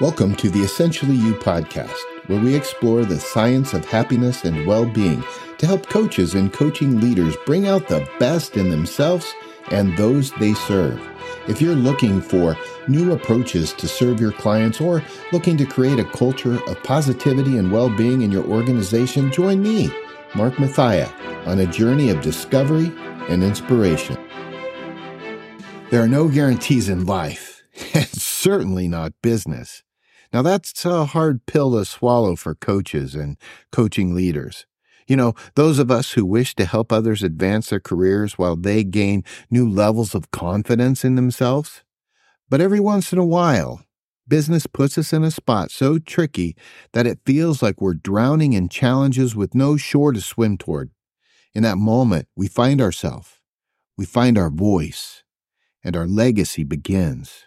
Welcome to the Essentially You podcast, where we explore the science of happiness and well being to help coaches and coaching leaders bring out the best in themselves and those they serve. If you're looking for new approaches to serve your clients or looking to create a culture of positivity and well being in your organization, join me, Mark Mathia, on a journey of discovery and inspiration. There are no guarantees in life, and certainly not business. Now, that's a hard pill to swallow for coaches and coaching leaders. You know, those of us who wish to help others advance their careers while they gain new levels of confidence in themselves. But every once in a while, business puts us in a spot so tricky that it feels like we're drowning in challenges with no shore to swim toward. In that moment, we find ourselves, we find our voice, and our legacy begins.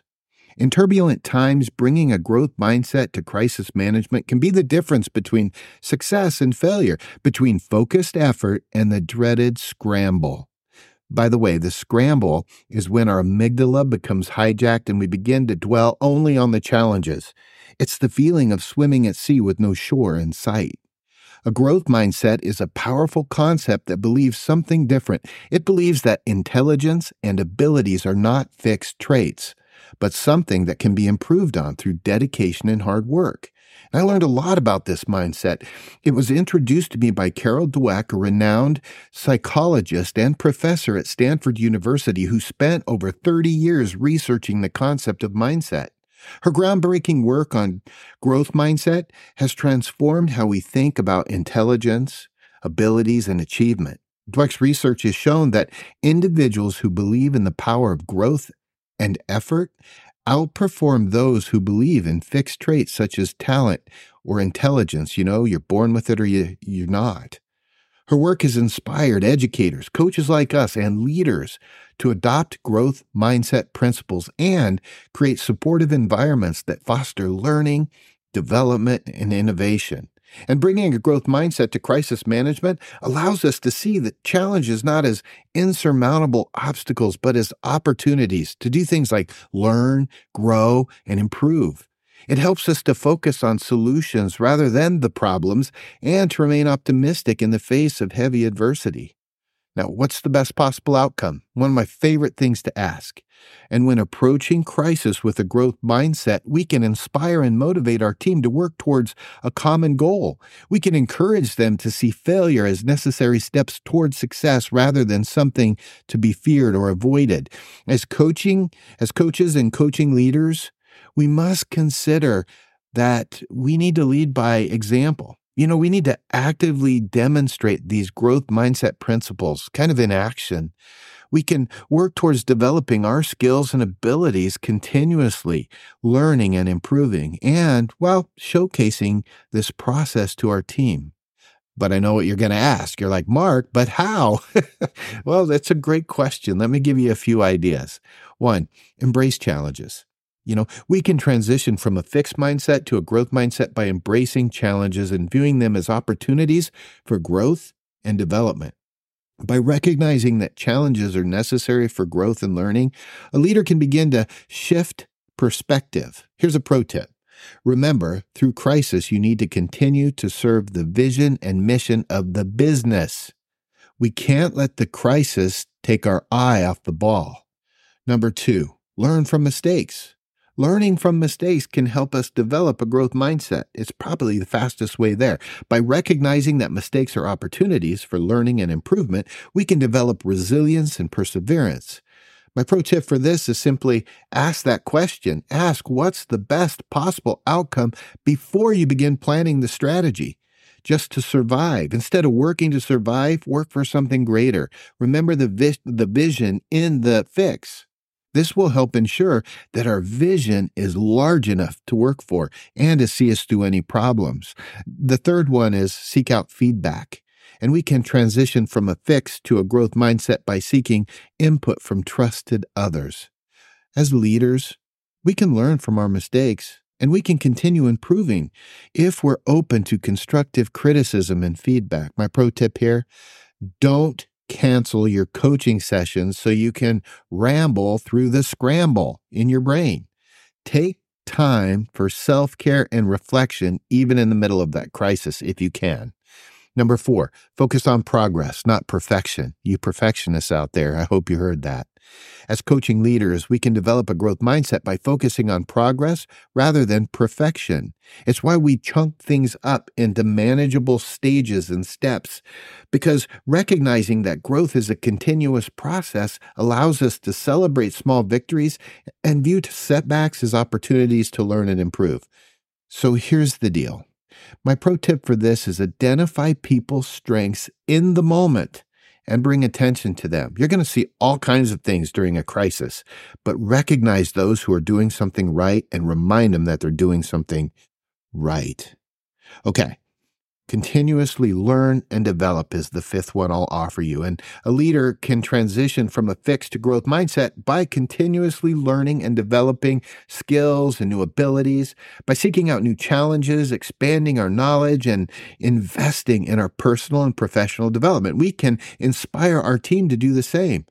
In turbulent times, bringing a growth mindset to crisis management can be the difference between success and failure, between focused effort and the dreaded scramble. By the way, the scramble is when our amygdala becomes hijacked and we begin to dwell only on the challenges. It's the feeling of swimming at sea with no shore in sight. A growth mindset is a powerful concept that believes something different. It believes that intelligence and abilities are not fixed traits but something that can be improved on through dedication and hard work. And I learned a lot about this mindset. It was introduced to me by Carol Dweck, a renowned psychologist and professor at Stanford University who spent over 30 years researching the concept of mindset. Her groundbreaking work on growth mindset has transformed how we think about intelligence, abilities, and achievement. Dweck's research has shown that individuals who believe in the power of growth and effort outperform those who believe in fixed traits such as talent or intelligence. You know, you're born with it or you, you're not. Her work has inspired educators, coaches like us, and leaders to adopt growth mindset principles and create supportive environments that foster learning, development, and innovation. And bringing a growth mindset to crisis management allows us to see the challenges not as insurmountable obstacles, but as opportunities to do things like learn, grow, and improve. It helps us to focus on solutions rather than the problems and to remain optimistic in the face of heavy adversity. Now, what's the best possible outcome? One of my favorite things to ask. And when approaching crisis with a growth mindset, we can inspire and motivate our team to work towards a common goal. We can encourage them to see failure as necessary steps towards success rather than something to be feared or avoided. As coaching, as coaches and coaching leaders, we must consider that we need to lead by example. You know, we need to actively demonstrate these growth mindset principles kind of in action. We can work towards developing our skills and abilities continuously, learning and improving, and, well, showcasing this process to our team. But I know what you're going to ask. You're like, Mark, but how? well, that's a great question. Let me give you a few ideas. One, embrace challenges. You know, we can transition from a fixed mindset to a growth mindset by embracing challenges and viewing them as opportunities for growth and development. By recognizing that challenges are necessary for growth and learning, a leader can begin to shift perspective. Here's a pro tip. Remember, through crisis, you need to continue to serve the vision and mission of the business. We can't let the crisis take our eye off the ball. Number two, learn from mistakes. Learning from mistakes can help us develop a growth mindset. It's probably the fastest way there. By recognizing that mistakes are opportunities for learning and improvement, we can develop resilience and perseverance. My pro tip for this is simply ask that question. Ask what's the best possible outcome before you begin planning the strategy. Just to survive. Instead of working to survive, work for something greater. Remember the, vi- the vision in the fix. This will help ensure that our vision is large enough to work for and to see us through any problems. The third one is seek out feedback. And we can transition from a fix to a growth mindset by seeking input from trusted others. As leaders, we can learn from our mistakes and we can continue improving if we're open to constructive criticism and feedback. My pro tip here don't cancel your coaching sessions so you can ramble through the scramble in your brain. Take time for self care and reflection, even in the middle of that crisis, if you can. Number four, focus on progress, not perfection. You perfectionists out there, I hope you heard that. As coaching leaders, we can develop a growth mindset by focusing on progress rather than perfection. It's why we chunk things up into manageable stages and steps, because recognizing that growth is a continuous process allows us to celebrate small victories and view setbacks as opportunities to learn and improve. So here's the deal. My pro tip for this is identify people's strengths in the moment and bring attention to them. You're going to see all kinds of things during a crisis, but recognize those who are doing something right and remind them that they're doing something right. Okay. Continuously learn and develop is the fifth one I'll offer you. And a leader can transition from a fixed to growth mindset by continuously learning and developing skills and new abilities, by seeking out new challenges, expanding our knowledge, and investing in our personal and professional development. We can inspire our team to do the same.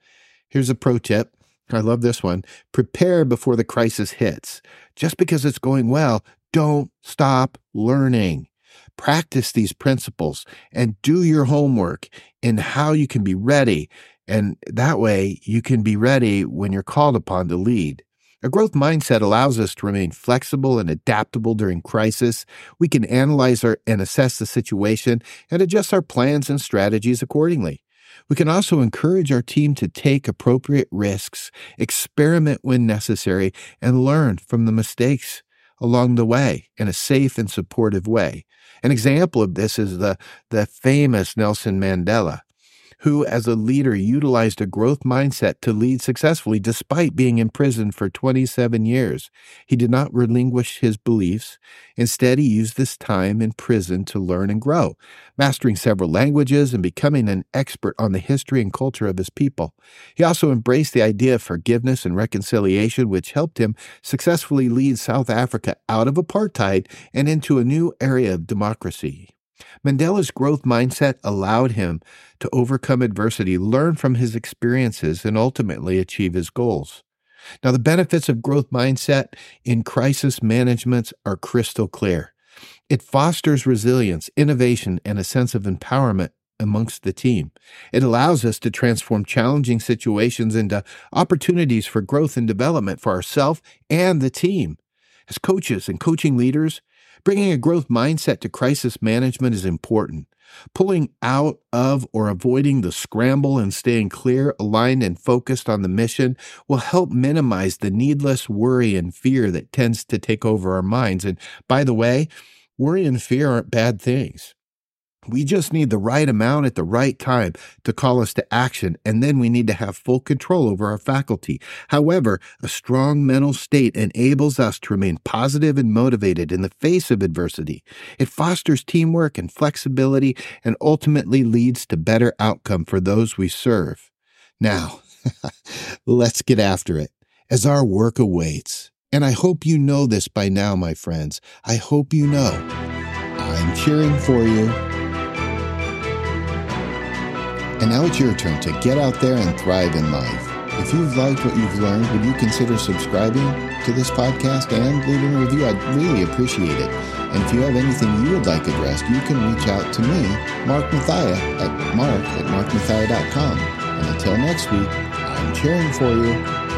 Here's a pro tip. I love this one. Prepare before the crisis hits. Just because it's going well, don't stop learning practice these principles and do your homework in how you can be ready. And that way you can be ready when you're called upon to lead. A growth mindset allows us to remain flexible and adaptable during crisis. We can analyze our, and assess the situation and adjust our plans and strategies accordingly. We can also encourage our team to take appropriate risks, experiment when necessary, and learn from the mistakes along the way in a safe and supportive way. An example of this is the, the famous Nelson Mandela who, as a leader, utilized a growth mindset to lead successfully despite being in prison for 27 years. He did not relinquish his beliefs. Instead, he used this time in prison to learn and grow, mastering several languages and becoming an expert on the history and culture of his people. He also embraced the idea of forgiveness and reconciliation, which helped him successfully lead South Africa out of apartheid and into a new area of democracy. Mandela's growth mindset allowed him to overcome adversity, learn from his experiences, and ultimately achieve his goals. Now, the benefits of growth mindset in crisis management are crystal clear. It fosters resilience, innovation, and a sense of empowerment amongst the team. It allows us to transform challenging situations into opportunities for growth and development for ourselves and the team. As coaches and coaching leaders, Bringing a growth mindset to crisis management is important. Pulling out of or avoiding the scramble and staying clear, aligned, and focused on the mission will help minimize the needless worry and fear that tends to take over our minds. And by the way, worry and fear aren't bad things. We just need the right amount at the right time to call us to action, and then we need to have full control over our faculty. However, a strong mental state enables us to remain positive and motivated in the face of adversity. It fosters teamwork and flexibility and ultimately leads to better outcome for those we serve. Now, let's get after it as our work awaits. And I hope you know this by now, my friends. I hope you know. I'm cheering for you. And now it's your turn to get out there and thrive in life. If you've liked what you've learned, would you consider subscribing to this podcast and leaving a review? I'd really appreciate it. And if you have anything you would like addressed, you can reach out to me, Mark Mathia, at mark at markmathia.com. And until next week, I'm cheering for you.